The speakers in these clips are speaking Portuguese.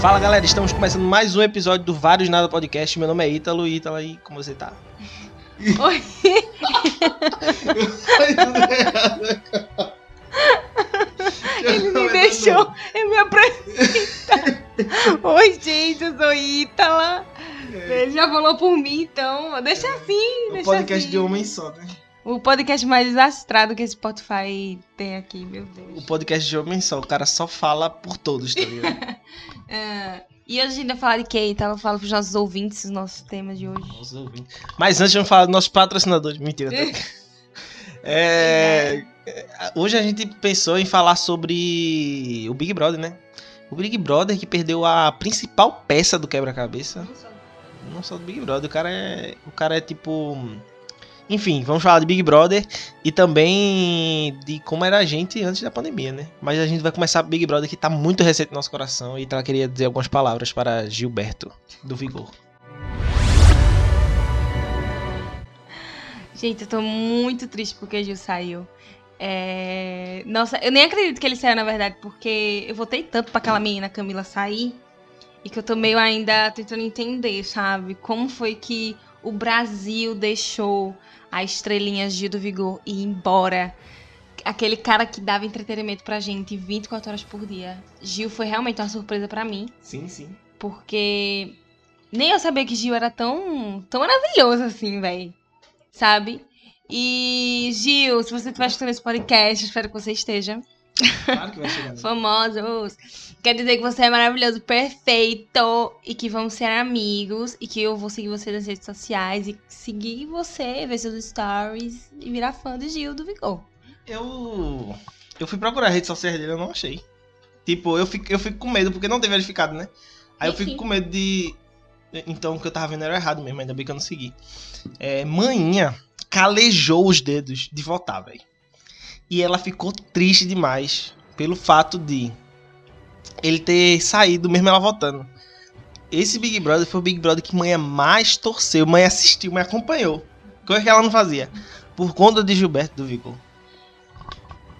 Fala galera, estamos começando mais um episódio do Vários Nada Podcast. Meu nome é Ítalo. Ítalo, aí, como você tá? Oi. Ele me deixou eu me apresentar. Oi, gente, eu sou Ítala. Ele já falou por mim, então deixa assim, O deixa podcast assim. de homem só, né? O podcast mais desastrado que esse Spotify tem aqui, meu O Deus. podcast de homem só. O cara só fala por todos, tá ligado? Ah, e hoje a gente vai falar de quê? Então, eu falo pros nossos ouvintes os nossos temas de hoje. Os ouvintes. Mas antes, vamos falar dos nossos patrocinadores. Mentira. tá? É, hoje a gente pensou em falar sobre o Big Brother, né? O Big Brother que perdeu a principal peça do quebra-cabeça. Não só do Big Brother, o cara é. O cara é tipo. Enfim, vamos falar de Big Brother e também de como era a gente antes da pandemia, né? Mas a gente vai começar Big Brother que tá muito recente no nosso coração e ela queria dizer algumas palavras para Gilberto do Vigor. Gente, eu tô muito triste porque o Gil saiu. É, Nossa, eu nem acredito que ele saiu, na verdade, porque eu votei tanto pra aquela menina Camila sair e que eu tô meio ainda tentando entender, sabe? Como foi que o Brasil deixou a estrelinha Gil do Vigor ir embora. Aquele cara que dava entretenimento pra gente 24 horas por dia. Gil foi realmente uma surpresa pra mim. Sim, sim. Porque nem eu sabia que Gil era tão, tão maravilhoso assim, velho. Sabe? E, Gil, se você estiver escutando esse podcast, espero que você esteja. Claro que vai chegar. né? Famosos. Quer dizer que você é maravilhoso, perfeito. E que vamos ser amigos. E que eu vou seguir você nas redes sociais. E seguir você, ver seus stories. E virar fã do Gil do Vigor. Eu. Eu fui procurar a rede social dele, eu não achei. Tipo, eu fico, eu fico com medo, porque não tem verificado, né? Aí eu fico com medo de. Então, o que eu tava vendo era errado mesmo, ainda bem que eu não segui. É, Maninha calejou os dedos de votar, velho. E ela ficou triste demais pelo fato de ele ter saído, mesmo ela votando. Esse Big Brother foi o Big Brother que Manha mais torceu, Manha assistiu, Manha acompanhou. Coisa que ela não fazia. Por conta de Gilberto do Vigor.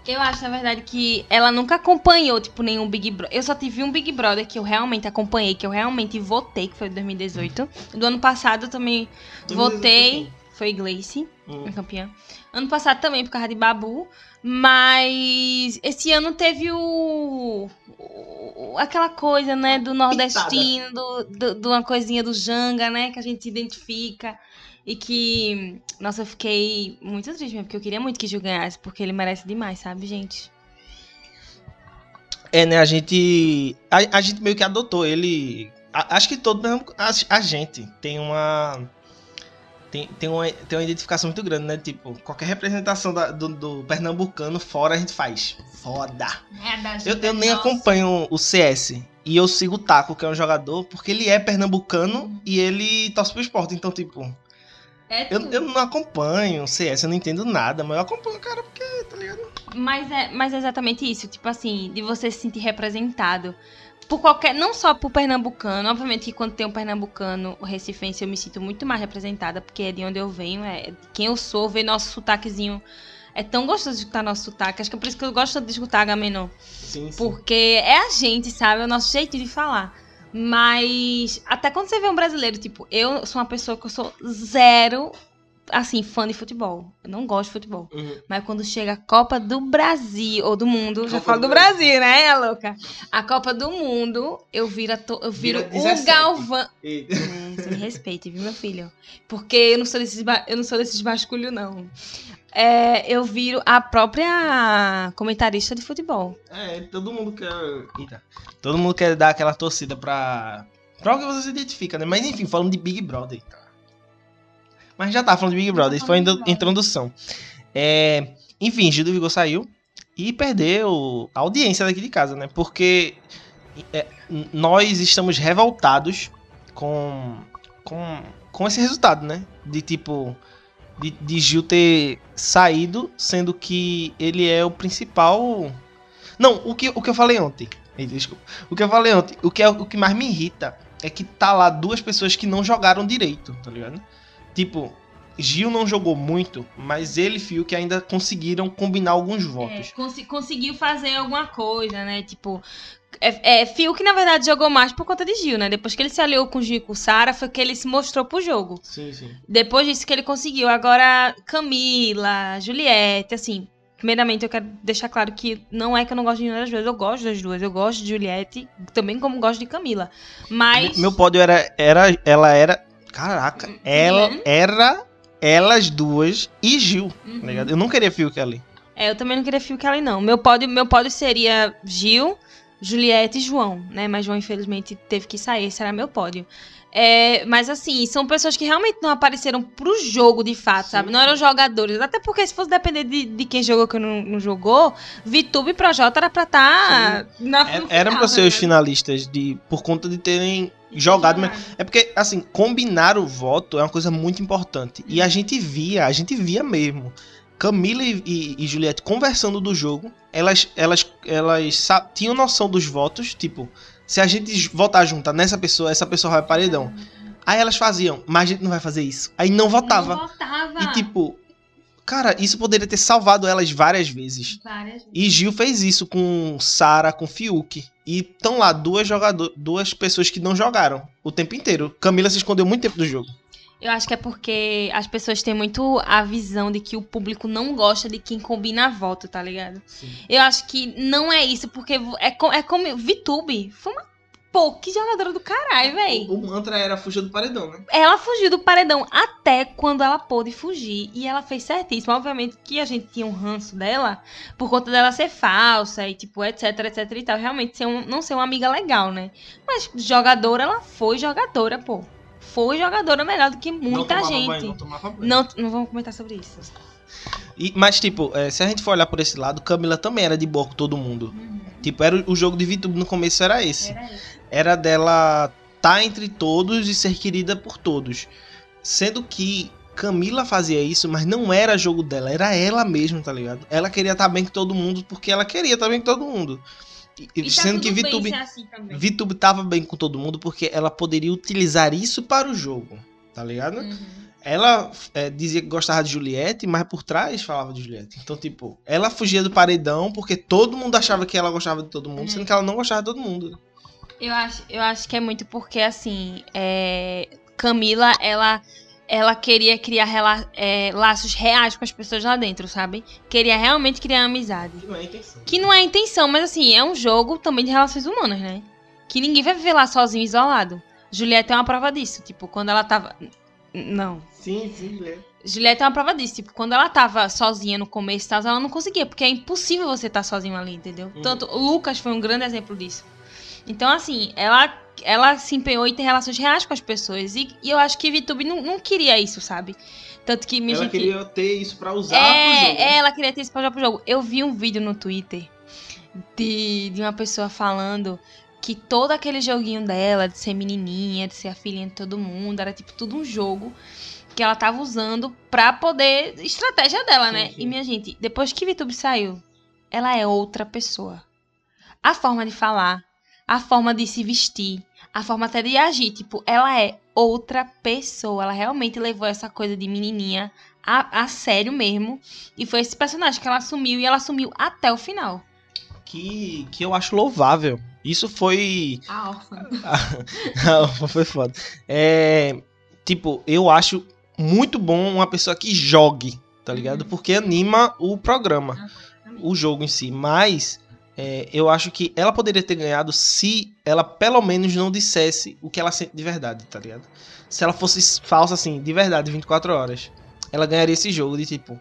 Eu acho, na verdade, que ela nunca acompanhou, tipo, nenhum Big Brother. Eu só tive um Big Brother que eu realmente acompanhei, que eu realmente votei, que foi em 2018. Do ano passado eu também votei. Foi Gleice, Hum. a campeã. Ano passado também, por causa de Babu. Mas esse ano teve o. o- aquela coisa, né, do nordestino, do, do, de uma coisinha do Janga, né, que a gente se identifica. E que. Nossa, eu fiquei muito triste mesmo, porque eu queria muito que Gil ganhasse, porque ele merece demais, sabe, gente? É, né? A gente. A, a gente meio que adotou ele. a- acho que todo a, a gente tem uma. Tem, tem, uma, tem uma identificação muito grande, né? Tipo, qualquer representação da- do, do pernambucano fora a gente faz. Foda! Eu, eu nem acompanho o CS. E eu sigo o Taco, que é um jogador, porque ele é pernambucano e ele torce pro esporte. Então, tipo, É eu, eu não acompanho o CS, eu não entendo nada, mas eu acompanho o cara porque, tá ligado? Mas é, mas é exatamente isso, tipo assim, de você se sentir representado. Por qualquer. Não só por pernambucano, obviamente que quando tem um pernambucano, o recifense, eu me sinto muito mais representada, porque é de onde eu venho, é de quem eu sou, ver nosso sotaquezinho. É tão gostoso de escutar nosso sotaque. Acho que é por isso que eu gosto de escutar Agamenon. Sim, sim. Porque é a gente, sabe? É o nosso jeito de falar. Mas até quando você vê um brasileiro, tipo, eu sou uma pessoa que eu sou zero, assim, fã de futebol. Eu não gosto de futebol. Uhum. Mas quando chega a Copa do Brasil, ou do mundo, já Copa falo do do Brasil, né, louca? A Copa do Mundo, eu viro, to- eu viro o 17. Galvão. Eita. Você me respeite, viu, meu filho? Porque eu não sou desses, ba- eu não sou desses basculhos, não. É, eu viro a própria comentarista de futebol. É, todo mundo quer. Eita. Todo mundo quer dar aquela torcida pra. Pra algo que você se identifica, né? Mas enfim, falando de Big Brother. Tá? Mas já tá falando de Big Brother, isso foi a introdução. É, enfim, Gil do Vigor saiu e perdeu a audiência daqui de casa, né? Porque é, nós estamos revoltados com, com, com esse resultado, né? De tipo. De, de Gil ter saído, sendo que ele é o principal. Não, o que, o que eu falei ontem. Desculpa. O que eu falei ontem, o que, é, o que mais me irrita é que tá lá duas pessoas que não jogaram direito, tá ligado? Tipo, Gil não jogou muito, mas ele e Fio que ainda conseguiram combinar alguns votos. É, consi- conseguiu fazer alguma coisa, né? Tipo, É, é, Phil que na verdade jogou mais por conta de Gil, né? Depois que ele se aliou com Gil e com Sarah, foi que ele se mostrou pro jogo. Sim, sim. Depois disso que ele conseguiu. Agora, Camila, Juliette, assim. Primeiramente, eu quero deixar claro que não é que eu não gosto de nenhuma das duas. Eu gosto das duas. Eu gosto de Juliette, também como gosto de Camila. Mas. Meu pódio era, era. Ela era. Caraca, ela Uhum. era elas duas e Gil. Uhum. Tá ligado? Eu não queria Phil Kelly. É, eu também não queria Phil Kelly, não. Meu pódio, meu pódio seria Gil, Juliette e João, né? Mas João, infelizmente, teve que sair. Esse era meu pódio. É, mas assim, são pessoas que realmente não apareceram pro jogo de fato, Sim, sabe? Não eram jogadores. Até porque se fosse depender de, de quem jogou que não, não jogou, Vitube e Projota era pra estar na Era- no Eram final, pra ser os né? finalistas de, por conta de terem jogado. mas- É porque, assim, combinar o voto é uma coisa muito importante. E a gente via, a gente via mesmo. Camila e, e, e Juliette conversando do jogo, elas, elas, elas tinham noção dos votos, tipo, se a gente votar junto nessa pessoa, essa pessoa vai paredão. Aí elas faziam, mas a gente não vai fazer isso. Aí não votava. Não votava. E tipo, cara, isso poderia ter salvado elas várias vezes. Várias vezes. E Gil fez isso com Sara, com Fiuk. E estão lá duas jogador, duas pessoas que não jogaram o tempo inteiro. Camila se escondeu muito tempo do jogo. Eu acho que é porque as pessoas têm muito a visão de que o público não gosta de quem combina voto, tá ligado? Eu acho que não é isso, porque é, co- é como. Vitube foi uma pô, que jogadora do caralho, véi. O mantra era fugir do paredão, né? Ela fugiu do paredão até quando ela pôde fugir. E ela fez certíssimo. Obviamente que a gente tinha um ranço dela por conta dela ser falsa e, tipo, etc, etc e tal. Realmente ser um- não ser uma amiga legal, né? Mas jogadora, ela foi jogadora, pô. Foi jogadora melhor do que muita gente. não tomava banho. Não, não vamos comentar sobre isso. E, mas, tipo, é, se a gente for olhar por esse lado, Camila também era de boa com todo mundo. Tipo, era o, o jogo de VTube no começo era esse. Era. Era dela tá entre todos e ser querida por todos. Sendo que Camila fazia isso, mas não era jogo dela, era ela mesma, tá ligado? Ela queria estar bem com todo mundo porque ela queria estar bem com todo mundo. E- tá sendo que VTube, ser assim também. VTube tava bem com todo mundo porque ela poderia utilizar isso para o jogo, tá ligado? Uhum. Ela é, dizia que gostava de Juliette, mas por trás falava de Juliette. Então, tipo, ela fugia do paredão porque todo mundo achava que ela gostava de todo mundo, Uhum. sendo que ela não gostava de todo mundo. Eu acho, eu acho que é muito porque, assim, é, Camila, ela, ela queria criar rela- é, laços reais com as pessoas lá dentro, sabe? Queria realmente criar amizade. Que não é a intenção. Que não é a intenção, mas, assim, é um jogo também de relações humanas, né? Que ninguém vai viver lá sozinho, isolado. Juliette é uma prova disso. Tipo, quando ela tava. Não. Sim, sim, Juliette. Juliette é uma prova disso. Tipo, quando ela tava sozinha no começo e tal, ela não conseguia, porque é impossível você estar sozinho ali, entendeu? Uhum. Tanto o Lucas foi um grande exemplo disso. Então, assim, ela, ela se empenhou em ter relações reais com as pessoas. E, e eu acho que VTube não, não queria isso, sabe? Tanto que minha ela gente. queria ter isso pra usar pro É, jogo. é, ela queria ter isso pra jogar pro jogo. Eu vi um vídeo no Twitter de, de uma pessoa falando que todo aquele joguinho dela, de ser menininha, de ser a filhinha de todo mundo, era tipo tudo um jogo que ela tava usando pra poder. Estratégia dela, Sim, né? sim. E minha gente, depois que VTube saiu, ela é outra pessoa. A forma de falar, a forma de se vestir, a forma até de agir, tipo, ela é outra pessoa. Ela realmente levou essa coisa de menininha a, a sério mesmo. E foi esse personagem que ela assumiu e ela assumiu até o final. Que, que eu acho louvável. Isso foi. A órfã. Foi foda. É. Tipo, eu acho muito bom uma pessoa que jogue, tá ligado? Uhum. Porque anima o programa, o jogo em si. Mas é, eu acho que ela poderia ter ganhado se ela pelo menos não dissesse o que ela sente de verdade, tá ligado? Se ela fosse falsa assim, de verdade, 24 horas, ela ganharia esse jogo de tipo,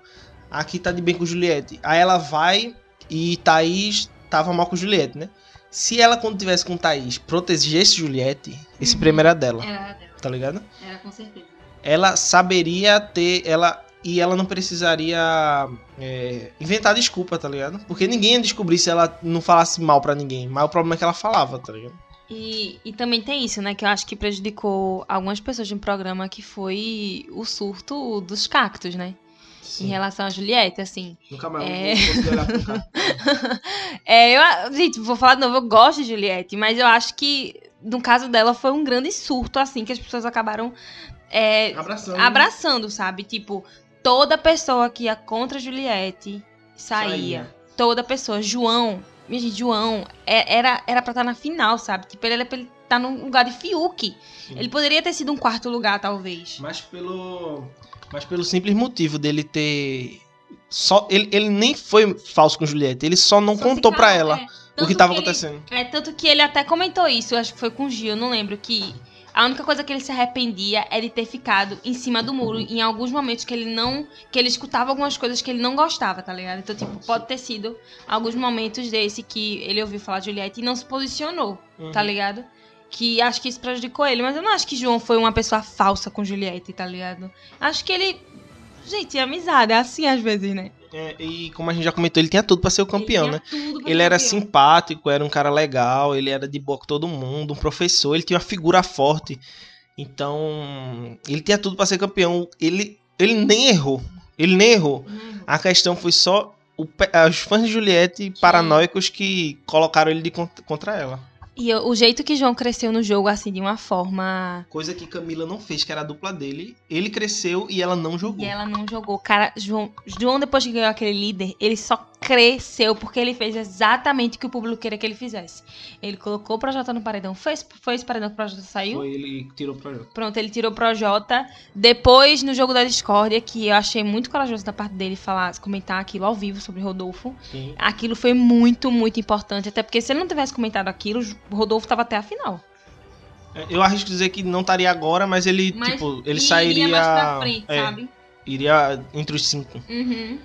aqui tá de bem com Juliette. Aí ela vai e Thaís tava mal com Juliette, né? Se ela, quando tivesse com Thaís, protegesse Juliette, esse Uhum. prêmio era dela, Era dela. tá ligado? Era com certeza. Ela saberia ter. ela E ela não precisaria é, inventar desculpa, tá ligado? Porque ninguém ia descobrir se ela não falasse mal pra ninguém. Mas o problema é que ela falava, tá ligado? E, e também tem isso, né? Que eu acho que prejudicou algumas pessoas de um programa que foi o surto dos cactos, né? Em relação a Juliette, assim. Nunca mais É. vou conseguir olhar pro cara. É, eu, gente, vou falar de novo, eu gosto de Juliette, mas eu acho que no caso dela foi um grande surto, assim, que as pessoas acabaram é, Abraçando. abraçando, sabe? Tipo, toda pessoa que ia contra Juliette saía. Saía. Toda pessoa. João minha gente, João é- era, era pra estar na final, sabe? Tipo, ele era pra ele estar num lugar de Fiuk. Sim. Ele poderia ter sido um quarto lugar, talvez. Mas pelo. Mas pelo simples motivo dele ter. Só, ele, ele nem foi falso com Juliette, ele só não Só contou calou, ela é. o que tava ele- acontecendo. É, tanto que ele até comentou isso, acho que foi com o Gil, eu não lembro, que a única coisa que ele se arrependia é de ter ficado em cima do muro em alguns momentos que ele não. que ele escutava algumas coisas que ele não gostava, tá ligado? Então, tipo, pode ter sido alguns momentos desse que ele ouviu falar de Juliette e não se posicionou, Uhum. tá ligado? Que acho que isso prejudicou ele, mas eu não acho que João foi uma pessoa falsa com Juliette, tá ligado? Acho que ele. Gente, é amizade, é assim às vezes, né? É, e como a gente já comentou, ele tinha tudo pra ser o campeão, Ele né? Ele era campeão. simpático, era um cara legal, ele era de boa com todo mundo, um professor, ele tinha uma figura forte. Então, ele tinha tudo pra ser campeão. Ele, ele nem errou. Ele nem errou. Hum. A questão foi só o os fãs de Juliette paranoicos que colocaram ele de cont- contra ela. E o jeito que João cresceu no jogo, assim, de uma forma. Coisa que Camila não fez, que era a dupla dele. Ele cresceu e ela não jogou. E ela não jogou. Cara, João, João, depois que ganhou aquele líder, ele só cresceu porque ele fez exatamente o que o público queria que ele fizesse. Ele colocou o Projota no paredão. Foi, esse- foi esse paredão que o Projota saiu? Foi ele que tirou o projeto. Pronto, ele tirou o Projota. Depois, no jogo da discórdia, que eu achei muito corajoso da parte dele falar, comentar aquilo ao vivo sobre Rodolfo. Sim. Aquilo foi muito, muito importante. Até porque se ele não tivesse comentado aquilo, o Rodolfo tava até a final. É, Eu arrisco dizer que não estaria agora, mas ele, Mas tipo, ele iria sairia. mais pra frente, é, sabe? Iria entre os cinco, Uhum.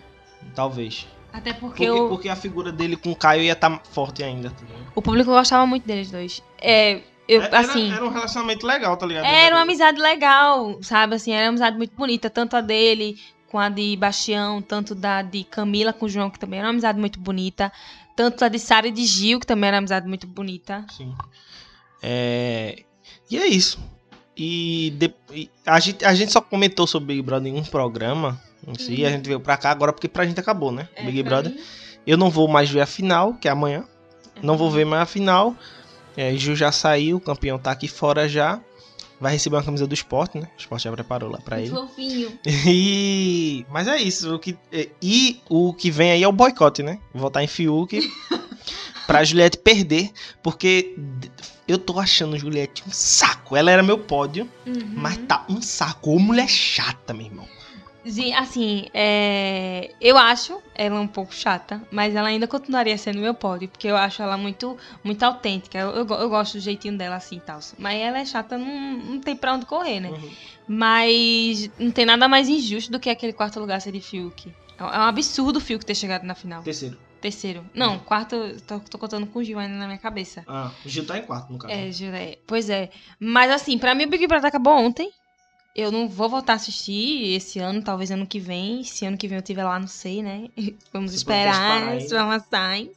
talvez. Até porque, Porque, o, porque a figura dele com o Caio ia estar forte ainda. tá o público gostava muito deles dois. É, eu, Era- assim. Era um relacionamento legal, tá ligado? Era uma amizade legal, sabe? Assim, era uma amizade muito bonita. Tanto a dele com a de Bastião, tanto da de Camila com o João, que também era uma amizade muito bonita. Tanto a de Sara e de Gil, que também era uma amizade muito bonita. Sim. É... E é isso. E, de- a, gente, a gente só comentou sobre Big Brother em um programa. Não sei, Uhum. a gente veio pra cá agora porque pra gente acabou, né? É, Big Brother. mim, Eu não vou mais ver a final, que é amanhã. é Não vou ver mais a final. É, Gil já saiu, o campeão tá aqui fora já. Vai receber uma camisa do esporte, né? O esporte já preparou lá pra ele. Fofinho. E... Mas é isso. O que... é, E o que vem aí é o boicote, né? Votar em Fiuk pra Juliette perder. Porque eu tô achando Juliette um saco. Ela era meu pódio, Uhum. mas tá um saco. Ô mulher chata, meu irmão. Sim, Assim, é, eu acho ela um pouco chata, mas ela ainda continuaria sendo meu pódio, porque eu acho ela muito, muito autêntica. Eu, eu, eu gosto do jeitinho dela assim e tal. Mas ela é chata, não, não tem pra onde correr, né? Uhum. Mas não tem nada mais injusto do que aquele quarto lugar ser de Fiuk. É um absurdo o Fiuk ter chegado na final. Terceiro. Terceiro. Não, quarto, tô, tô contando com o Gil ainda na minha cabeça. Ah, o Gil tá em quarto, no caso. É, Gil, é. Pois é. Mas assim, pra mim o Big Brother acabou ontem. Eu não vou voltar a assistir esse ano, talvez ano que vem. Se ano que vem eu estiver lá, não sei, né? Vamos esperar esperar ainda. informações.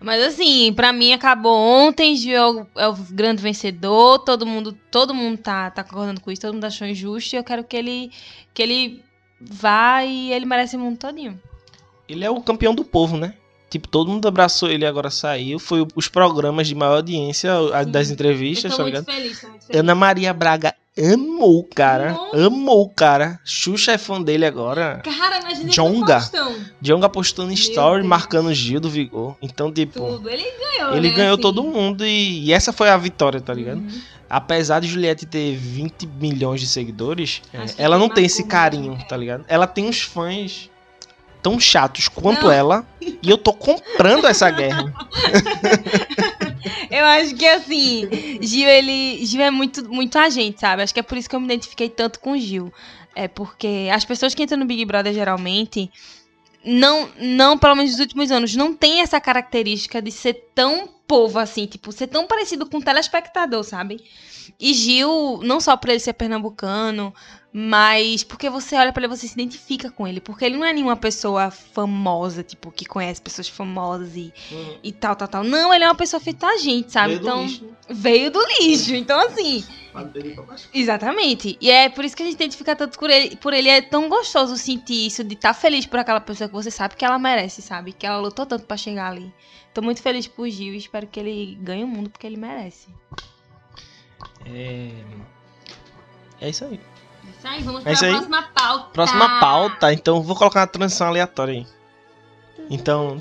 Mas assim, pra mim acabou ontem, Gil é o, é o grande vencedor, todo mundo, todo mundo tá, tá concordando com isso, todo mundo achou injusto e eu quero que ele que ele vá e ele merece o mundo todinho. Ele é o campeão do povo, né? Tipo, todo mundo abraçou ele e agora saiu. Foi os programas de maior audiência das Eu entrevistas, tô tá ligado? feliz, tô muito feliz. Ana Maria Braga amou o cara. Nossa. Amou o cara. Xuxa é fã dele agora. Cara, imagina Jonga. Jonga postando story, Deus. marcando o Gil do Vigor. Então, tipo, Tudo. Ele ganhou, ele né, ganhou assim. todo mundo e, e essa foi a vitória, tá ligado? Uhum. Apesar de Juliette ter 20 milhões de seguidores, é, Acho ela não tem esse carinho, é. tá ligado? Ela tem uns fãs tão chatos quanto Não. ela e eu tô comprando essa guerra. Eu acho que assim, Gil, ele. Gil é muito, muito agente, sabe? Acho que é por isso que eu me identifiquei tanto com Gil. É porque as pessoas que entram no Big Brother geralmente. Não, não, pelo menos nos últimos anos, não tem essa característica de ser tão povo assim, tipo, ser tão parecido com o telespectador, sabe? E Gil, não só por ele ser pernambucano, mas porque você olha pra ele, você se identifica com ele, porque ele não é nenhuma pessoa famosa, tipo, que conhece pessoas famosas e, e tal, tal, tal. Não, ele é uma pessoa feita a gente, sabe? Veio do então, lixo, né? veio do lixo. Então, assim, exatamente. E é por isso que a gente identifica tanto por ele. Por ele é tão gostoso sentir isso, de estar feliz por aquela pessoa que você sabe que ela merece, sabe? Que ela lutou tanto pra chegar ali. Tô muito feliz por Gil e espero que ele ganhe o mundo porque ele merece. É... é isso aí. Isso aí, vamos É aí. próxima pauta. Próxima pauta, então vou colocar uma transição aleatória aí. Então.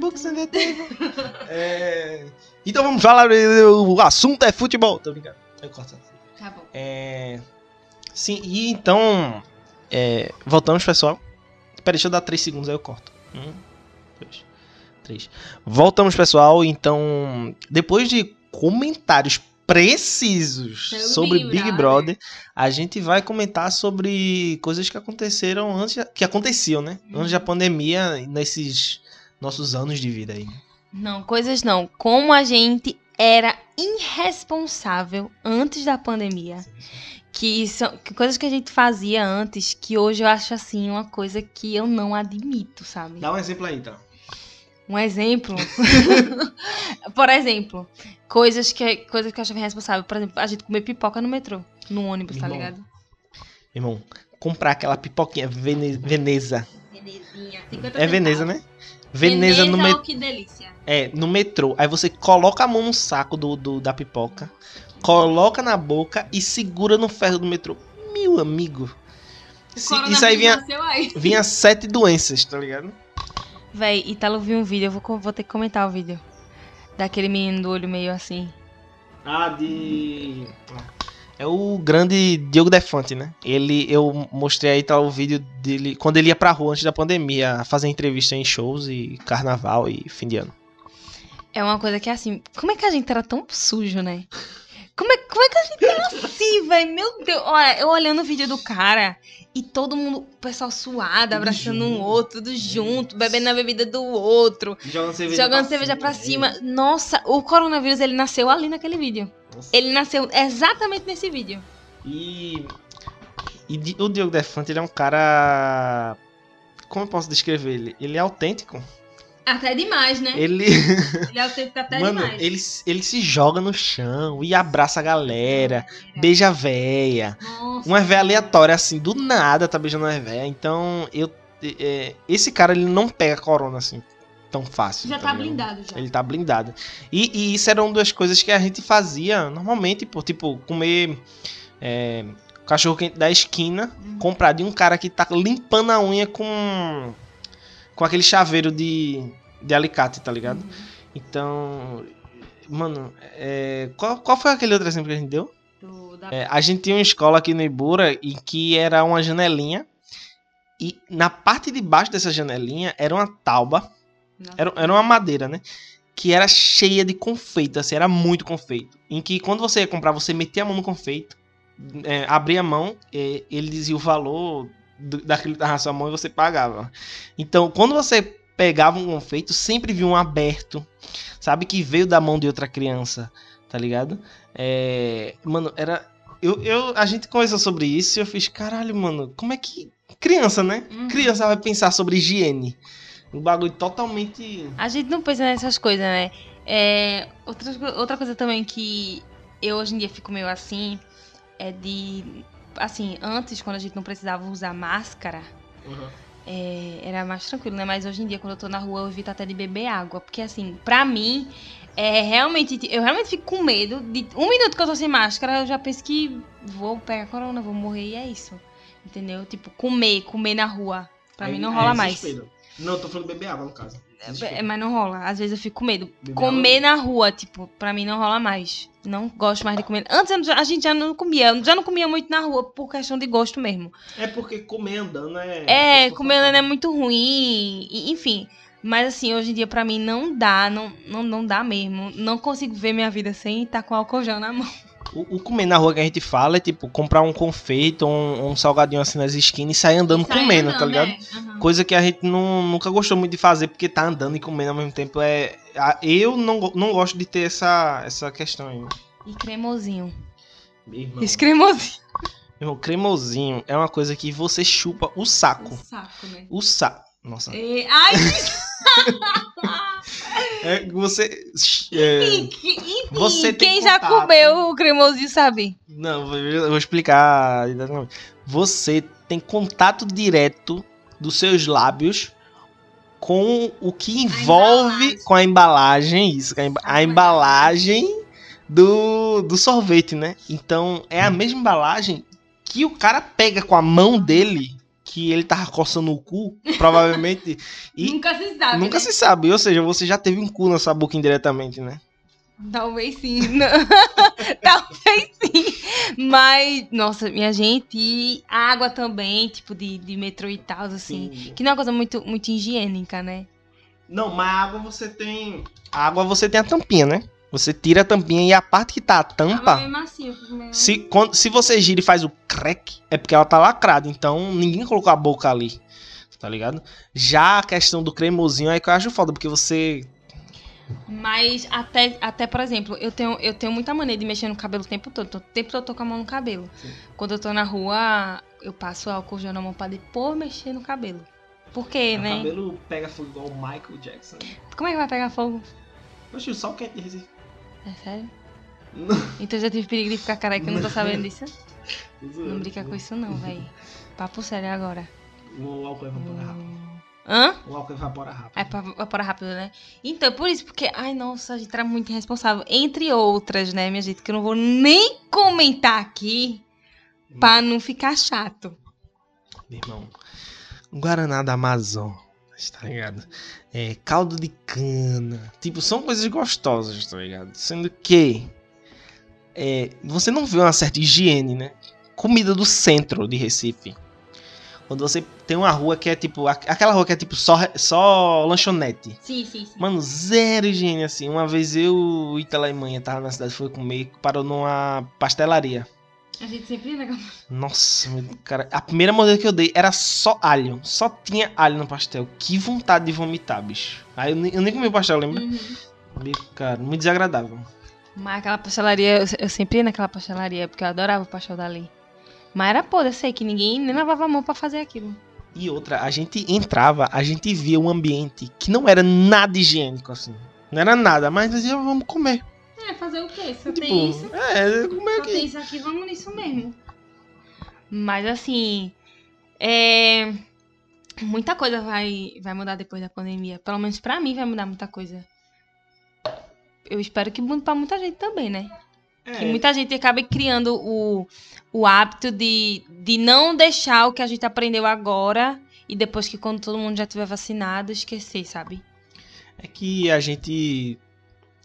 books on the table. É, Então vamos falar, o assunto é futebol. Tô brincando. Eu corto. Tá bom. É... Sim, e então. é, Voltamos, pessoal. Peraí, deixa eu dar 3 segundos aí eu corto. Um, dois, três. Voltamos, pessoal. Então, depois de comentários precisos Sobre sobre Big Big Brother. Brother, a gente vai comentar sobre coisas que aconteceram antes, que aconteciam, né? Antes da pandemia, nesses nossos anos de vida aí. Não, coisas não. Como a gente era irresponsável antes da pandemia. Que são que coisas que a gente fazia antes, que hoje eu acho assim uma coisa que eu não admito, sabe? Dá um exemplo aí, então. Um exemplo. Por exemplo, coisas que, coisas que eu achava irresponsável. Por exemplo, a gente comer pipoca no metrô, no ônibus, tá Irmão. ligado? Irmão, comprar aquela pipoquinha Vene- Veneza. Venezinha, É Veneza, né? Veneza, no metrô. que delícia. É, no metrô. Aí você coloca a mão no saco do, do- da pipoca, coloca na boca e segura no ferro do metrô. Meu amigo. Se- isso aí vinha, aí. vinha sete doenças, tá ligado? Véi, Italo viu um vídeo, eu vou, vou ter que comentar o vídeo. Daquele menino do olho meio assim. Ah, de. É o grande Diogo Defante, né? Ele, eu mostrei aí tá, o vídeo dele quando ele ia pra rua antes da pandemia, fazer entrevista em shows e carnaval e fim de ano. É uma coisa que é assim, como é que a gente era tão sujo, né? Como é, como é que a gente era assim, velho? Meu Deus, olha, eu olhando o vídeo do cara e todo mundo, o pessoal suado, abraçando um outro, tudo junto, bebendo a bebida do outro, Jogando jogando cerveja pra cima. Nossa, o coronavírus ele nasceu ali naquele vídeo. Ele nasceu exatamente nesse vídeo. E, e o Diogo Defante, ele é um cara. Como eu posso descrever ele? Ele é autêntico. Até demais, né? Ele, Ele é autêntico até mano, demais. ele, ele se joga no chão e abraça a galera, beija a véia. Nossa. Uma véia aleatória, assim, do nada tá beijando uma véia. Então, eu. é, esse cara, ele não pega corona assim tão fácil. Já tá ligado? blindado já. Ele tá blindado. E, e isso era uma das coisas que a gente fazia normalmente, por tipo, comer é, cachorro quente da esquina, Uhum. comprar de um cara que tá limpando a unha com. com aquele chaveiro de, de alicate, tá ligado? Uhum. Então. Mano, é, qual, qual foi aquele outro exemplo que a gente deu? Do- da- É, a gente tinha uma escola aqui no Ibura em que era uma janelinha. E na parte de baixo dessa janelinha era uma tauba. Era, era uma madeira, né? Que era cheia de confeito, assim, era muito confeito. Em que quando você ia comprar, você metia a mão no confeito, é, abria a mão, é, ele dizia o valor do- daquilo na sua mão e você pagava. Então, quando você pegava um confeito, sempre vinha um aberto, sabe? Que veio da mão de outra criança, tá ligado? É, mano, era. Eu, eu, a gente conversou sobre isso e eu fiz, caralho, mano, como é que. Criança, né? Uhum. Criança vai pensar sobre higiene. Um bagulho totalmente. A gente não pensa nessas coisas, né? É, outra, outra coisa também que eu hoje em dia fico meio assim é de. Assim, antes, quando a gente não precisava usar máscara, é, era mais tranquilo, né? Mas hoje em dia, quando eu tô na rua, eu evito até de beber água. Porque, assim, pra mim, é realmente. Eu realmente fico com medo de. Um minuto que eu tô sem máscara, eu já penso que vou pegar corona, vou morrer e é isso. Entendeu? Tipo, comer, comer na rua. Pra mim não rola mais. Não, eu tô falando beber água, no caso. É, mas não rola. Às vezes eu fico com medo. Beber comer na rua, tipo, pra mim não rola mais. Não gosto mais de comer. Antes a gente já não comia. Já não comia muito na rua por questão de gosto mesmo. É porque comer andando é. É, comer andando é muito ruim. e- enfim. Mas assim, hoje em dia pra mim não dá. Não, não, não dá mesmo. Não consigo ver minha vida sem estar com álcool gel na mão. O, o comer na rua que a gente fala é tipo comprar um confeito, um, um salgadinho assim nas esquinas e sair andando Sai comendo, andando, tá ligado? né? Aham. Coisa que a gente não, nunca gostou muito de fazer, porque tá andando e comendo ao mesmo tempo. É, eu não, não gosto de ter essa, essa questão aí. E cremosinho. Irmão, Esse cremosinho. irmão, cremosinho é uma coisa que você chupa o saco. Um saco, né? O saco. Nossa. E- Ai, É, que você. é, enfim, enfim, Você quem já contato. comeu o cremosinho sabe. Não, eu vou explicar. Você tem contato direto dos seus lábios com o que envolve embalagem. com a embalagem, isso, a, a embalagem do, do sorvete, né? Então é a mesma embalagem que o cara pega com a mão dele, que ele tava coçando o cu, provavelmente. e Nunca se sabe. nunca né? se sabe. Ou seja, você já teve um cu na sua boca indiretamente, né? Talvez sim. Talvez sim. Mas, nossa, minha gente, e água também, tipo, de, de metrô e tal, assim. Que não é uma coisa muito, muito higiênica, né? Não, mas a água você tem. A água você tem a tampinha, né? Você tira a tampinha e a parte que tá a tampa. mas mesmo assim, Se, quando, se você gira e faz o crack, é porque ela tá lacrada. Então ninguém colocou a boca ali. Tá ligado? Já a questão do cremosinho é que eu acho foda, porque você. Mas até, até, por exemplo, eu tenho, eu tenho muita mania de mexer no cabelo o tempo todo. O tempo todo eu tô com a mão no cabelo. Sim. Quando eu tô na rua, eu passo álcool gel na mão pra depois mexer no cabelo. Por quê, O né? cabelo pega fogo igual o Michael Jackson. Como é que vai pegar fogo? Poxa, só quente de Recife. É sério? Então eu já tive perigo de ficar careca, eu não tô sabendo disso. Não brinca com isso não, véi. Papo sério agora. O álcool evapora rápido. Hum. Hã? O álcool evapora rápido. É pra evaporar rápido, né? Então, por isso, porque, ai, nossa, a gente era muito irresponsável. Entre outras, né, minha gente, que eu não vou nem comentar aqui pra não ficar chato. Meu irmão. Guaraná da Amazon. Tá ligado? É, caldo de cana. Tipo, são coisas gostosas, tá ligado? Sendo que. é, você não vê uma certa higiene, né? Comida do centro de Recife. Quando você tem uma rua que é tipo. aqu- Aquela rua que é tipo só, só lanchonete. Sim, sim, sim. Mano, zero higiene assim. Uma vez eu Itala e manhã tava na cidade, foi comer, parou numa pastelaria. A gente sempre né? Nossa, meu, cara, a primeira mordida que eu dei era só alho. Só tinha alho no pastel. Que vontade de vomitar, bicho. Aí eu nem, eu nem comi o pastel, lembra? Uhum. Cara, muito desagradável. Mas aquela pastelaria, eu, eu sempre ia naquela pastelaria, porque eu adorava o pastel dali. Mas era podre, eu sei que ninguém nem lavava a mão pra fazer aquilo. E outra, a gente entrava, a gente via um ambiente que não era nada higiênico, assim. Não era nada, mas dizia, vamos comer. É, fazer o quê? Só tipo, tem isso. é, comer Só aqui. tem isso aqui, vamos nisso mesmo. Mas assim, é... muita coisa vai, vai mudar depois da pandemia. Pelo menos pra mim vai mudar muita coisa. Eu espero que mude pra muita gente também, né? Que É, muita gente acabe criando o, o hábito de, de não deixar o que a gente aprendeu agora e depois que quando todo mundo já tiver vacinado, esquecer, sabe? é que a gente.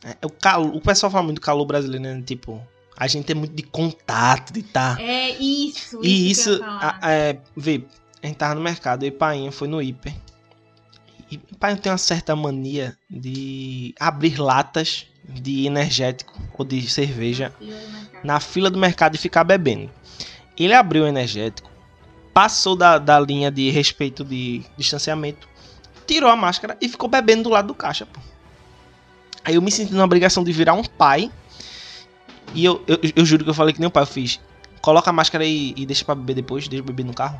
é, o, calo, o pessoal fala muito do calor brasileiro, né? Tipo, a gente é muito de contato, de tá. É isso. E isso, a- é, vê, a gente tava no mercado, eu e Painha foi no hiper. E Painha tem uma certa mania de abrir latas de energético ou de cerveja na fila do mercado e ficar bebendo. Ele abriu o energético, passou da, da linha de respeito de distanciamento, tirou a máscara e ficou bebendo do lado do caixa, pô. Aí eu me senti na obrigação de virar um pai. E eu, eu, eu juro que eu falei que nem o pai, eu fiz. Coloca a máscara e, e deixa pra beber depois, deixa eu beber no carro.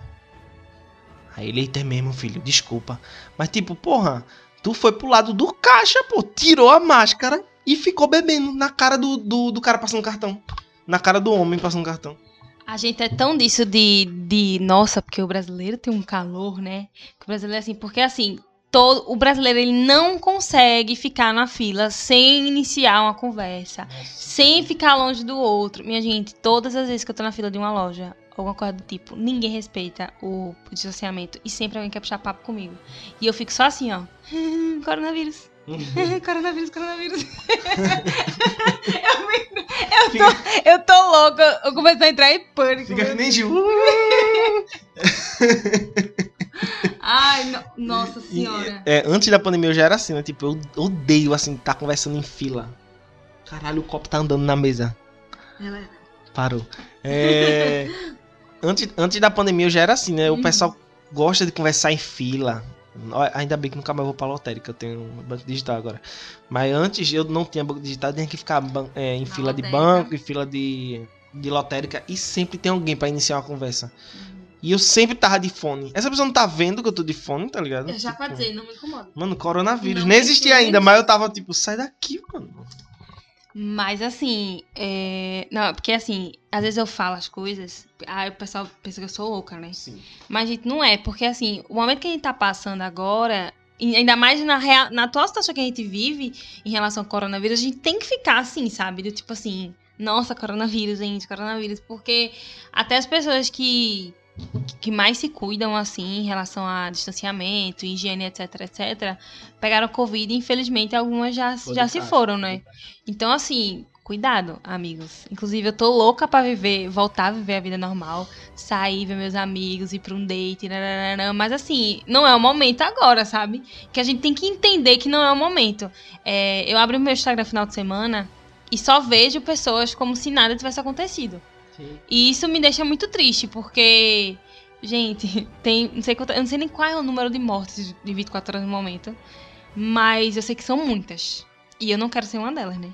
Aí ele, eita mesmo, filho, desculpa. Mas tipo, porra, tu foi pro lado do caixa, pô, tirou a máscara e ficou bebendo na cara do, do, do cara passando cartão. Na cara do homem passando cartão. A gente é tão disso de, de. Nossa, porque o brasileiro tem um calor, né? Que o brasileiro é assim. Porque assim, todo, o brasileiro ele não consegue ficar na fila sem iniciar uma conversa. Sem ficar longe do outro. Minha gente, todas as vezes que eu tô na fila de uma loja, alguma coisa do tipo, ninguém respeita o distanciamento. E sempre alguém quer puxar papo comigo. E eu fico só assim, ó. Coronavírus. coronavírus, coronavírus. eu, eu, tô, eu tô louca. Eu comecei a entrar em pânico. Fica que nem Gil. Ai, no- nossa E, senhora. é, antes da pandemia eu já era assim, né? Tipo, eu odeio assim, tá conversando em fila. Caralho, o copo tá andando na mesa. Ela- Parou. É, antes, antes da pandemia eu já era assim, né? O Uhum. pessoal gosta de conversar em fila. Ainda bem que nunca mais vou pra lotérica, eu tenho um banco digital agora. Mas antes eu não tinha banco digital, tinha que ficar é, em fila de banco, em fila de, de lotérica, e sempre tem alguém pra iniciar uma conversa. E eu sempre tava de fone. Essa pessoa não tá vendo que eu tô de fone, tá ligado? Eu já Tipo, não me incomoda. Mano, coronavírus. Não Nem existia ainda, mas eu tava tipo, sai daqui, mano. Mas assim, é... não, porque assim, às vezes eu falo as coisas, aí o pessoal pensa que eu sou louca, né? Sim. Mas, gente, não é, porque assim, o momento que a gente tá passando agora, ainda mais na, rea- na atual situação que a gente vive em relação ao coronavírus, a gente tem que ficar assim, sabe? Do tipo assim, nossa, coronavírus, gente, coronavírus, porque até as pessoas que que mais se cuidam, assim, em relação a distanciamento, higiene, etc, etc, pegaram Covid e, infelizmente, algumas já, Foi já se foram, né? Então, assim, cuidado, amigos. Inclusive, eu tô louca pra viver, voltar a viver a vida normal, sair, ver meus amigos, ir pra um date, nananana, mas, assim, não é o momento agora, sabe? Que a gente tem que entender que não é o momento. É, eu abro meu Instagram no final de semana e só vejo pessoas como se nada tivesse acontecido. E isso me deixa muito triste, porque, gente, tem. Não sei quanto, eu não sei nem qual é o número de mortes de 24 horas no momento. Mas eu sei que são muitas. E eu não quero ser uma delas, né?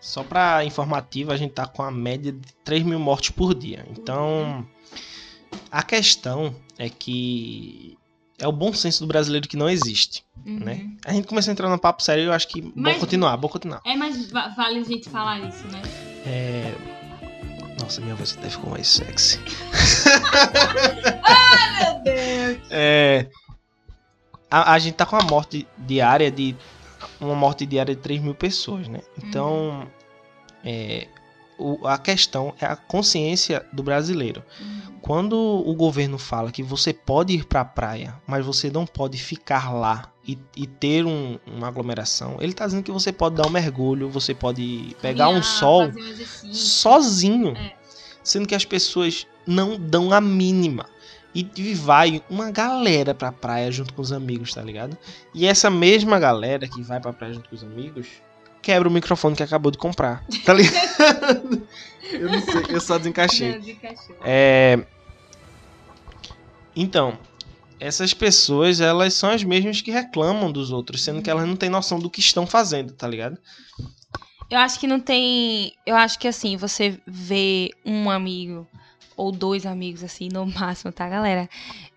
Só pra informativa, a gente tá com a média de 3 mil mortes por dia. Então, a questão é que é o bom senso do brasileiro que não existe, Uhum. né? A gente começou a entrar no papo sério e eu acho que bom Mas- continuar, bom continuar. É, mas va- vale a gente falar isso, né? É... Nossa, minha voz até ficou mais sexy. Meu Deus! É... A, a gente tá com uma morte diária de... Uma morte diária de 3 mil pessoas, né? Então, é... o- a questão é a consciência do brasileiro. Quando o governo fala que você pode ir pra praia, mas você não pode ficar lá e, e ter um- uma aglomeração, ele tá dizendo que você pode dar um mergulho, você pode pegar um Caminhar, sol fazer um sozinho, É. sendo que as pessoas não dão a mínima. E vai uma galera pra praia junto com os amigos, tá ligado? E essa mesma galera que vai pra praia junto com os amigos quebra o microfone que acabou de comprar, tá ligado? eu não sei, eu só desencaixei. Não. É... Então, essas pessoas, elas são as mesmas que reclamam dos outros, sendo que elas não têm noção do que estão fazendo, tá ligado? Eu acho que não tem. Eu acho que assim, você vê um amigo ou dois amigos, assim, no máximo, tá, galera?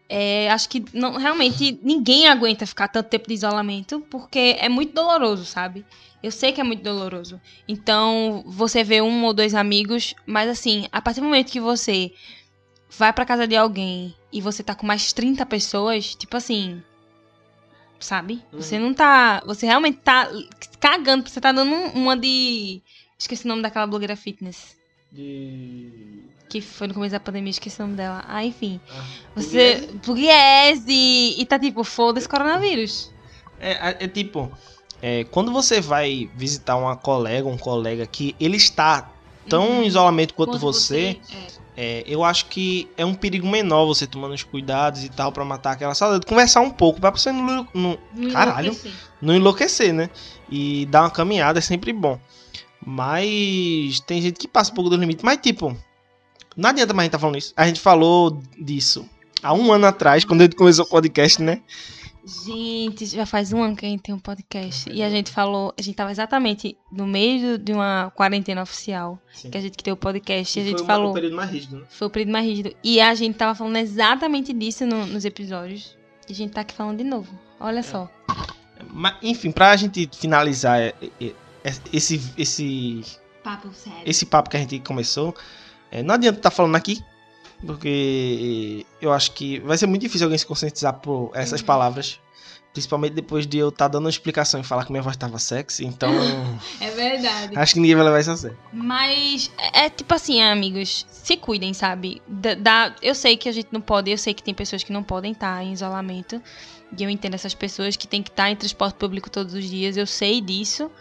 É, acho que não, realmente ninguém aguenta ficar tanto tempo de isolamento, porque é muito doloroso, sabe? Eu sei que é muito doloroso. Então, você vê um ou dois amigos, mas assim, a partir do momento que você vai pra casa de alguém e você tá com mais 30 pessoas, tipo assim. Sabe? Você não tá. Você realmente tá cagando, você tá dando um- uma de. Esqueci o nome daquela blogueira fitness. Que foi no começo da pandemia, esqueci o nome dela. Ah, enfim. Você. Pugliese! E tá tipo, foda-se coronavírus. É, é tipo, é, quando você vai visitar uma colega, um colega que ele está tão Uhum. em isolamento quanto, Quanto você, é. É, eu acho que é um perigo menor você tomando os cuidados e tal pra matar aquela saudade. Conversar um pouco, pra você não, não, Não Caralho. enlouquecer. não enlouquecer, né? E dar uma caminhada é sempre bom. Mas tem gente que passa um pouco do limite. Mas, tipo, não adianta mais a gente tá falando isso. A gente falou disso há um ano atrás, quando a gente começou o podcast, né? Gente, já faz um ano que a gente tem um podcast. E a gente falou, a gente tava exatamente no meio de uma quarentena oficial. Sim. Que a gente criou o podcast. E a Foi gente uma- falou. um período mais rígido, né? Foi o período mais rígido. E a gente tava falando exatamente disso no- nos episódios. E a gente tá aqui falando de novo. Olha só. Mas, enfim, pra gente finalizar é, é, é, esse, esse, Papo sério. esse papo que a gente começou, é, não adianta estar falando aqui, porque eu acho que vai ser muito difícil alguém se conscientizar por essas Uhum. palavras. Principalmente depois de eu estar dando uma explicação e falar que minha voz tava sexy, então É verdade. acho que ninguém vai levar isso a sério. Mas é, é tipo assim, amigos, se cuidem, sabe? Da, da- eu sei que a gente não pode, eu sei que tem pessoas que não podem estar em isolamento. E eu entendo essas pessoas que têm que estar em transporte público todos os dias, eu sei disso.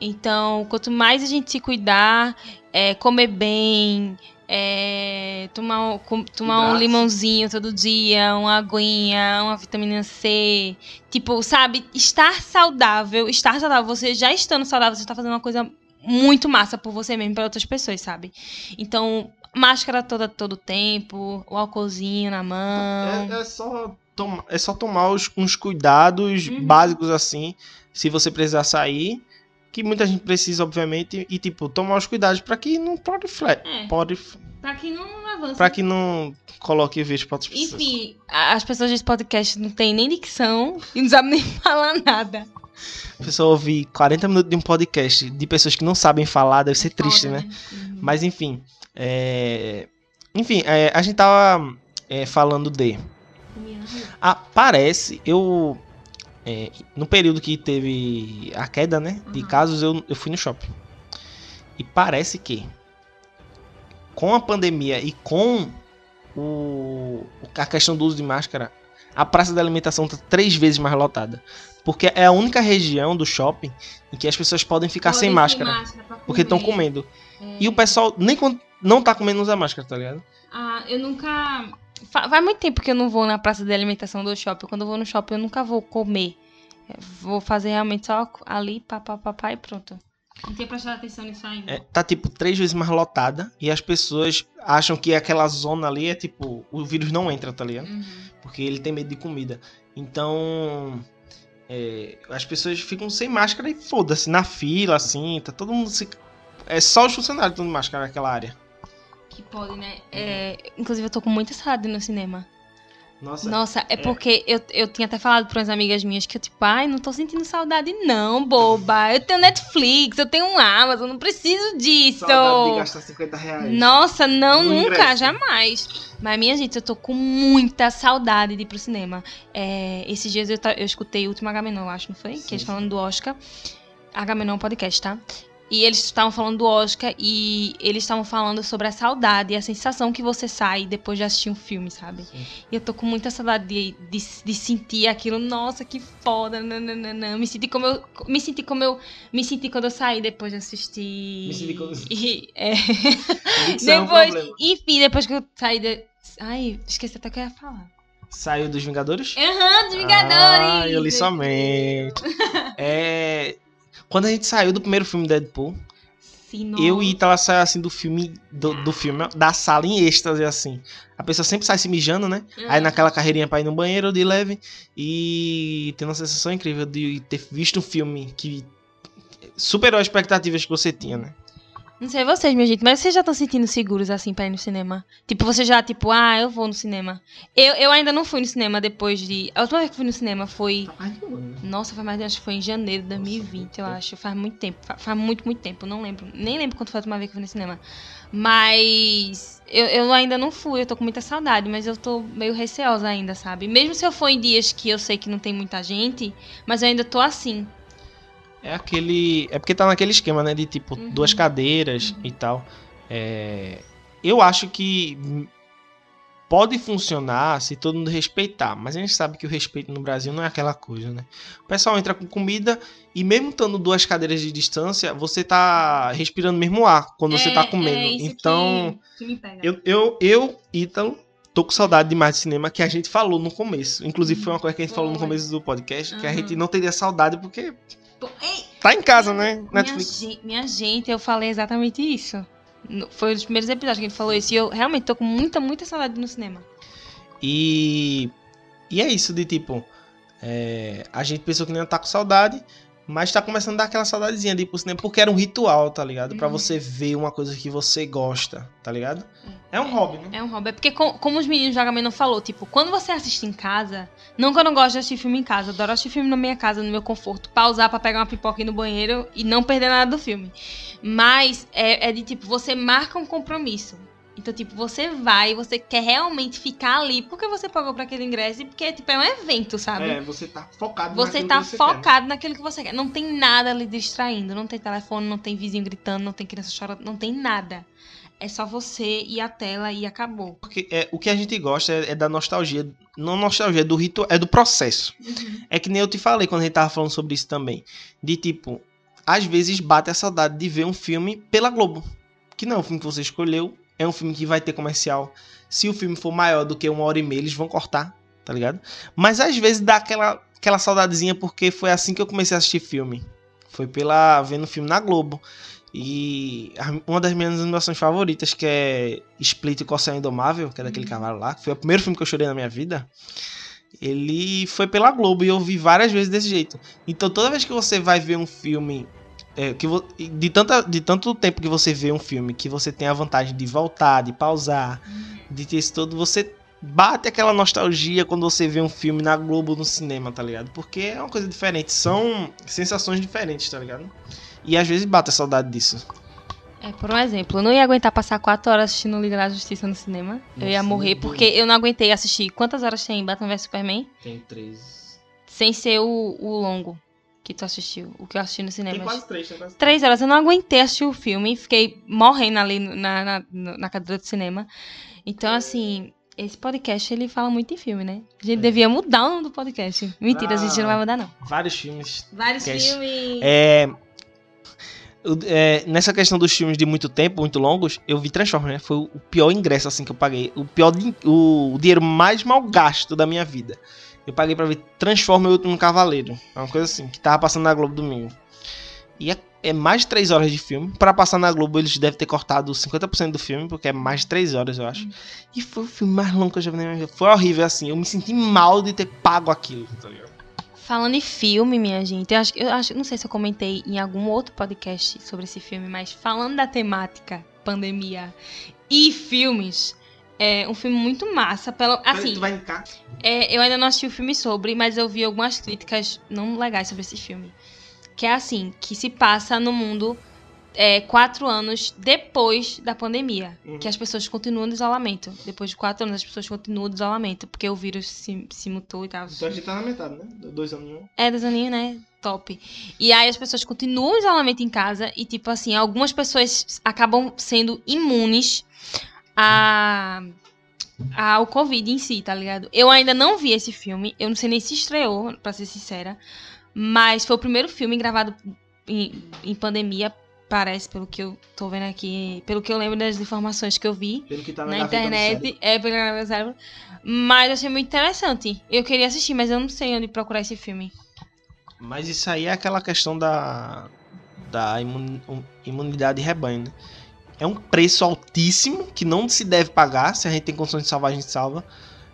Então, quanto mais a gente se cuidar, é, comer bem, é, tomar, um- com- tomar um limãozinho todo dia, uma aguinha, uma vitamina C. Tipo, sabe? Estar saudável, estar saudável, você já estando saudável, você está fazendo uma coisa muito massa por você mesmo e para outras pessoas, sabe? Então, máscara toda todo tempo, o álcoolzinho na mão. É, é só, é só tomar os, uns cuidados Uhum. básicos assim, se você precisar sair, que muita gente precisa, obviamente, e tipo, tomar os cuidados pra que não prolifere. É, Pode, pra que não avance. pra que não coloque vírus pra outras pessoas. Enfim, as pessoas desse podcast não têm nem dicção e não sabem nem falar nada. A pessoa ouvir 40 minutos de um podcast de pessoas que não sabem falar deve ser triste, Foda, né? Uhum. Mas enfim. é, Enfim, é, a gente tava é, falando de. Ah, parece, eu. é, no período que teve a queda, né? De Uhum. casos, eu, eu fui no shopping. E parece que com a pandemia e com o, a questão do uso de máscara, a praça da alimentação tá três vezes mais lotada. Porque é a única região do shopping em que as pessoas podem ficar sem máscara. pra Porque estão comendo. É. E o pessoal, nem quando não tá comendo, usa máscara, tá ligado? Ah, eu nunca. Fa- Faz muito tempo que eu não vou na praça de alimentação do shopping. Quando eu vou no shopping, eu nunca vou comer. Eu vou fazer realmente só ali, papá, papá e pronto. Não tinha prestado atenção nisso ainda. É, tá tipo três vezes mais lotada. E as pessoas acham que aquela zona ali é tipo. O vírus não entra, tá ligado? Uhum. Porque ele tem medo de comida. Então. é, as pessoas ficam sem máscara e foda-se, na fila, assim, tá todo mundo se. É só os funcionários que estão de máscara naquela área. Que pode, né? É, inclusive, eu tô com muita saudade no cinema. Nossa. Nossa, é porque eu, eu tinha até falado para umas amigas minhas que eu, tipo, ai, não tô sentindo saudade, não, boba. Eu tenho Netflix, eu tenho um Amazon, não preciso disso. Saudade de gastar 50 reais. Nossa, não, No nunca, ingresso. jamais. Mas, minha gente, eu tô com muita saudade de ir pro cinema. É, esses dias eu, eu escutei o último Agamenon, eu acho, não foi? Sim, que eles falando do Oscar. Agamenon podcast, tá? E eles estavam falando do Oscar e eles estavam falando sobre a saudade e a sensação que você sai depois de assistir um filme, sabe? Sim. E eu tô com muita saudade de, de, de sentir aquilo. Nossa, que foda. Nananana. Me senti como eu me senti como eu me senti quando eu saí depois de assistir. Me senti como- E- é. Isso é um depois, enfim, depois que eu saí de... Ai, esqueci até o que eu ia falar. Saiu dos Vingadores? Aham, dos Vingadores! Ah, eu li somente. é. Quando a gente saiu do primeiro filme Deadpool, Sim, eu e Itala saiu assim do filme, do, do filme, da sala em êxtase, assim. A pessoa sempre sai se mijando, né? Aí naquela carreirinha pra ir no banheiro de leve. E tem uma sensação incrível de ter visto um filme que superou as expectativas que você tinha, né? Não sei vocês, minha gente, mas vocês já estão se sentindo seguros assim pra ir no cinema? Tipo, você já, tipo, ah, eu vou no cinema. Eu, eu ainda não fui no cinema depois de. A última vez que fui no cinema foi. Nossa, foi mais, acho que foi em janeiro de 2020, eu muito acho. Faz muito tempo. fa- Faz muito, muito tempo. Não lembro. Nem lembro quando foi a última vez que eu fui no cinema. Mas eu, eu ainda não fui, eu tô com muita saudade, mas eu tô meio receosa ainda, sabe? Mesmo se eu for em dias que eu sei que não tem muita gente, mas eu ainda tô assim. É aquele. É porque tá naquele esquema, né? De tipo, Uhum. duas cadeiras e tal. É, Eu acho que pode funcionar se todo mundo respeitar. Mas a gente sabe que o respeito no Brasil não é aquela coisa, né? O pessoal entra com comida e mesmo estando duas cadeiras de distância, você tá respirando o mesmo ar quando você tá comendo. É então, que, que eu, eu, eu, Ítalo, tô com saudade demais de cinema que a gente falou no começo. Inclusive, foi uma coisa que a gente falou no começo do podcast, que a Uhum. gente não teria saudade porque ei, tá em casa, né? Minha, Netflix. gen- minha gente, eu falei exatamente isso. Foi um dos primeiros episódios que a gente falou isso. E eu realmente tô com muita, muita saudade no cinema. E, e é isso de tipo, é, a gente pensou que não ia estar com saudade, mas tá começando a dar aquela saudadezinha de ir pro cinema, porque era um ritual, tá ligado? Pra Uhum. você ver uma coisa que você gosta, tá ligado? É um hobby, né? É um hobby. É porque, com- como os meninos também não falou, tipo, quando você assiste em casa, não que eu não gosto de assistir filme em casa, eu adoro assistir filme na minha casa, no meu conforto, pausar pra pegar uma pipoca no banheiro e não perder nada do filme. Mas é, é de tipo, você marca um compromisso. Então, tipo, você vai, você quer realmente ficar ali porque você pagou pra aquele ingresso e porque, tipo, é um evento, sabe? É, você tá focado Você naquilo tá que você quer, focado naquilo que você quer. Não tem nada ali distraindo. Não tem telefone, não tem vizinho gritando, não tem criança chorando, não tem nada. É só você e a tela e acabou. Porque é, o que a gente gosta é, é da nostalgia. Não nostalgia, é do ritual, é do processo. É que nem eu te falei quando a gente tava falando sobre isso também. De tipo, às vezes bate a saudade de ver um filme pela Globo. Que não é um filme que você escolheu, é um filme que vai ter comercial. Se o filme for maior do que uma hora e meia, eles vão cortar, tá ligado? Mas às vezes dá aquela, aquela saudadezinha porque foi assim que eu comecei a assistir filme. Foi pela vendo filme na Globo. E uma das minhas animações favoritas, que é Split e Corcel Indomável, que é daquele Uhum. cavalo lá, que foi o primeiro filme que eu chorei na minha vida. Ele foi pela Globo e eu vi várias vezes desse jeito. Então toda vez que você vai ver um filme. É, que de, tanta, de tanto tempo que você vê um filme, que você tem a vantagem de voltar, de pausar, de ter isso todo, você bate aquela nostalgia quando você vê um filme na Globo no cinema, tá ligado? Porque é uma coisa diferente, são sensações diferentes, tá ligado? E às vezes bate a saudade disso. É, por um exemplo, eu não ia aguentar passar quatro horas assistindo Liga da Justiça no cinema. eu ia Nossa, morrer porque eu não aguentei assistir. Quantas horas tem Batman vs Superman? Tem três. Sem ser o, o longo que tu assistiu. O que eu assisti no cinema. Tem quase três, tem quase Três horas. Eu não aguentei assistir o filme. Fiquei morrendo ali na, na, na cadeira do cinema. Então, assim, Esse podcast, ele fala muito de filme, né? A gente devia mudar o nome do podcast. Mentira, a gente não vai mudar, não. Vários filmes. Vários Podcast. filmes. É, é, nessa questão dos filmes de muito tempo, muito longos, eu vi Transformers, né? Foi o pior ingresso assim que eu paguei. O pior o, o dinheiro mais mal gasto da minha vida. Eu paguei pra ver Transformers e o Último Cavaleiro. É uma coisa assim, que tava passando na Globo domingo. E é, é mais de 3 horas de filme. Pra passar na Globo, eles devem ter cortado 50% do filme, porque é mais de 3 horas, eu acho. E foi o filme mais longo que eu já vi na minha vida. Foi horrível, assim. Eu me senti mal de ter pago aquilo, tá ligado? Falando em filme, minha gente, eu acho, eu acho, não sei se eu comentei em algum outro podcast sobre esse filme, mas falando da temática pandemia e filmes, é um filme muito massa. Pelo, assim, tu vai indicar? é, eu ainda não assisti o filme sobre, mas eu vi algumas críticas não legais sobre esse filme. Que é assim, que se passa no mundo é, quatro anos depois da pandemia. Uhum. Que as pessoas continuam no isolamento. Depois de quatro anos, as pessoas continuam no isolamento. Porque o vírus se, se mutou e tal. Então a gente tá na metade, né? Dois anos, né? É, dois aninhos, né? Top. E aí as pessoas continuam o isolamento em casa e, tipo assim, algumas pessoas acabam sendo imunes a ao Covid em si, tá ligado? Eu ainda não vi esse filme, eu não sei nem se estreou, pra ser sincera, mas foi o primeiro filme gravado em, em pandemia, parece, pelo que eu tô vendo aqui, pelo que eu lembro das informações que eu vi que tá na internet, é pelo meu cérebro. Mas eu achei muito interessante. Eu queria assistir, mas eu não sei onde procurar esse filme. Mas isso aí é aquela questão da, da imun- imunidade de rebanho, né? É um preço altíssimo que não se deve pagar. Se a gente tem condições de salvar, a gente salva.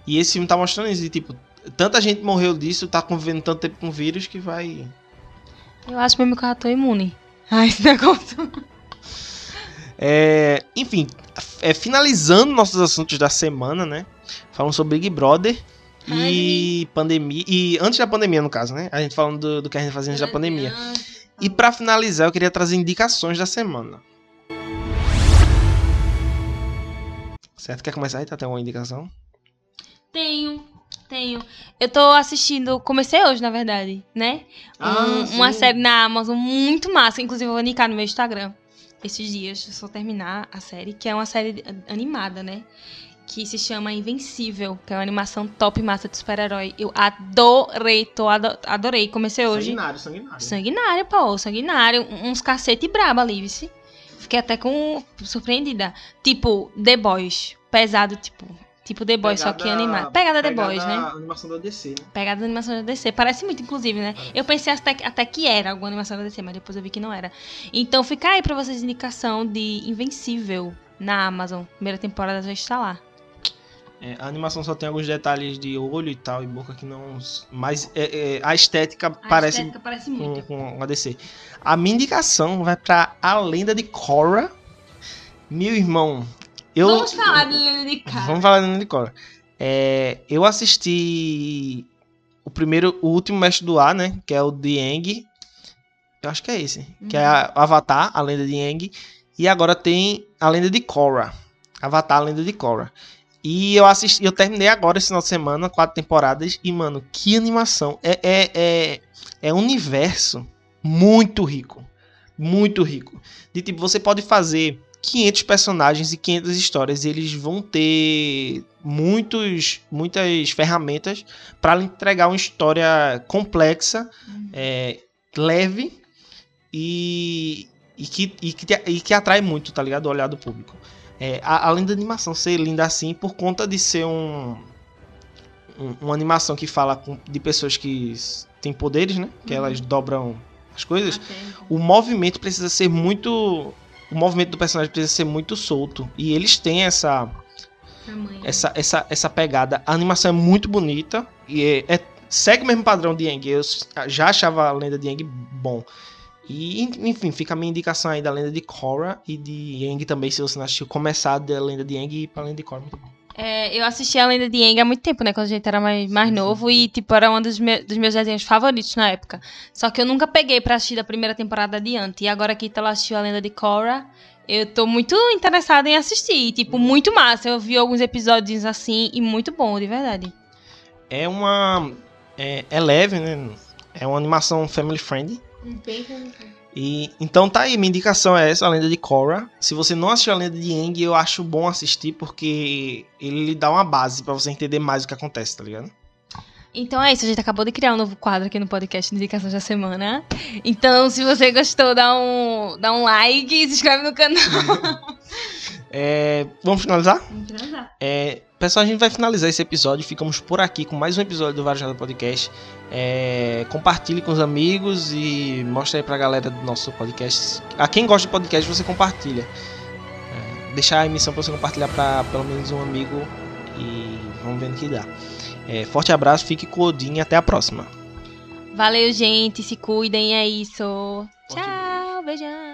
E esse filme tá mostrando isso. de, tipo, tanta gente morreu disso, tá convivendo tanto tempo com vírus que vai. Eu acho mesmo que eu já tô imune a esse negócio. É, enfim, é, finalizando nossos assuntos da semana, né? Falando sobre Big Brother e pandemia. E antes da pandemia, no caso, né? A gente falando do, do que a gente fazia antes da pandemia. E pra finalizar, eu queria trazer indicações da semana. Certo? Quer começar aí? Tá tem uma indicação? Tenho, tenho. Eu tô assistindo, comecei hoje, na verdade, né? Um- uma série na Amazon muito massa, inclusive eu vou indicar no meu Instagram esses dias, eu terminar a série, que é uma série animada, né? Que se chama Invencível, que é uma animação top massa de super-herói. Eu adorei, tô ado- adorei. Comecei hoje. Sanguinário, sanguinário. Sanguinário, pô, sanguinário. Uns cacete braba ali, vice. Fiquei até com surpreendida. Tipo, The Boys. Pesado, tipo. Tipo The Boys, só que Pegada- animado. Pegada The Boys, né? A animação da DC, né? Pegada da animação da DC. Parece muito, inclusive, né? Parece. Eu pensei até, que- até que era alguma animação da DC, mas depois eu vi que não era. Então fica aí pra vocês indicação de Invencível na Amazon. Primeira temporada já está lá. É, a animação só tem alguns detalhes de olho e tal, e boca que não. Mas é, é, a estética A parece estética parece com, muito. com a DC. A minha indicação vai pra A Lenda de Korra. Meu irmão, eu. Vamos falar de Lena de Cara. Vamos falar da Lenda de Korra. É, eu assisti o primeiro, o último mestre do ar, né? Que é o de Aang. Eu acho que é esse. Que é a- Avatar, a lenda de Aang. E agora tem a lenda de Korra. Avatar, a lenda de Korra. E eu assisti, eu terminei agora esse final de semana, quatro temporadas. E, mano, que animação. É, é, é, é um universo muito rico. Muito rico. De tipo, você pode fazer 500 personagens e 500 histórias. E eles vão ter muitos, muitas ferramentas para entregar uma história complexa, Uhum. é, leve e, e, que, e, que, e que atrai muito, tá ligado? O olhar do público. É, a- além da animação ser linda assim, por conta de ser um, um- uma animação que fala com- de pessoas que têm poderes, né? Que Uhum. elas dobram as coisas. Até. O movimento precisa ser muito. O movimento do personagem precisa ser muito solto. E eles têm essa, Tamanho. essa, essa, essa pegada. A animação é muito bonita. E é, é- segue o mesmo padrão de Yang. Eu já achava a lenda de Yang bom. E, en- enfim, fica a minha indicação aí da lenda de Korra e de Yang também, se você não assistiu. Começar da lenda de Yang e ir pra lenda de Korra. Muito bom. É, eu assisti a Lenda de Aang há muito tempo, né? Quando a gente era mais, mais novo e, tipo, era um dos, me- dos meus desenhos favoritos na época. Só que eu nunca peguei pra assistir da primeira temporada adiante. E agora que ela assistiu a Lenda de Korra, eu tô muito interessada em assistir. E, Tipo, muito massa. Eu vi alguns episódios assim e muito bom, de verdade. É uma. É, é leve, né? É uma animação family friendly. E, então tá aí, minha indicação é essa, a lenda de Korra. Se você não assistiu a lenda de Aang, eu acho bom assistir porque ele lhe dá uma base pra você entender mais o que acontece, tá ligado? Então é isso, a gente acabou de criar um novo quadro aqui no podcast Indicações da Semana. Então, se você gostou, dá um, dá um like e se inscreve no canal. É, vamos finalizar? Vamos finalizar. É, pessoal, a gente vai finalizar esse episódio. Ficamos por aqui com mais um episódio do Varejada Podcast. É, compartilhe com os amigos e mostre aí pra galera do nosso podcast. A quem gosta de podcast, você compartilha. É, deixar a emissão pra você compartilhar pra pelo menos um amigo e vamos ver no que dá. É, forte abraço, fique com o Odin e até a próxima. Valeu, gente. Se cuidem, é isso. Forte Tchau, beijão.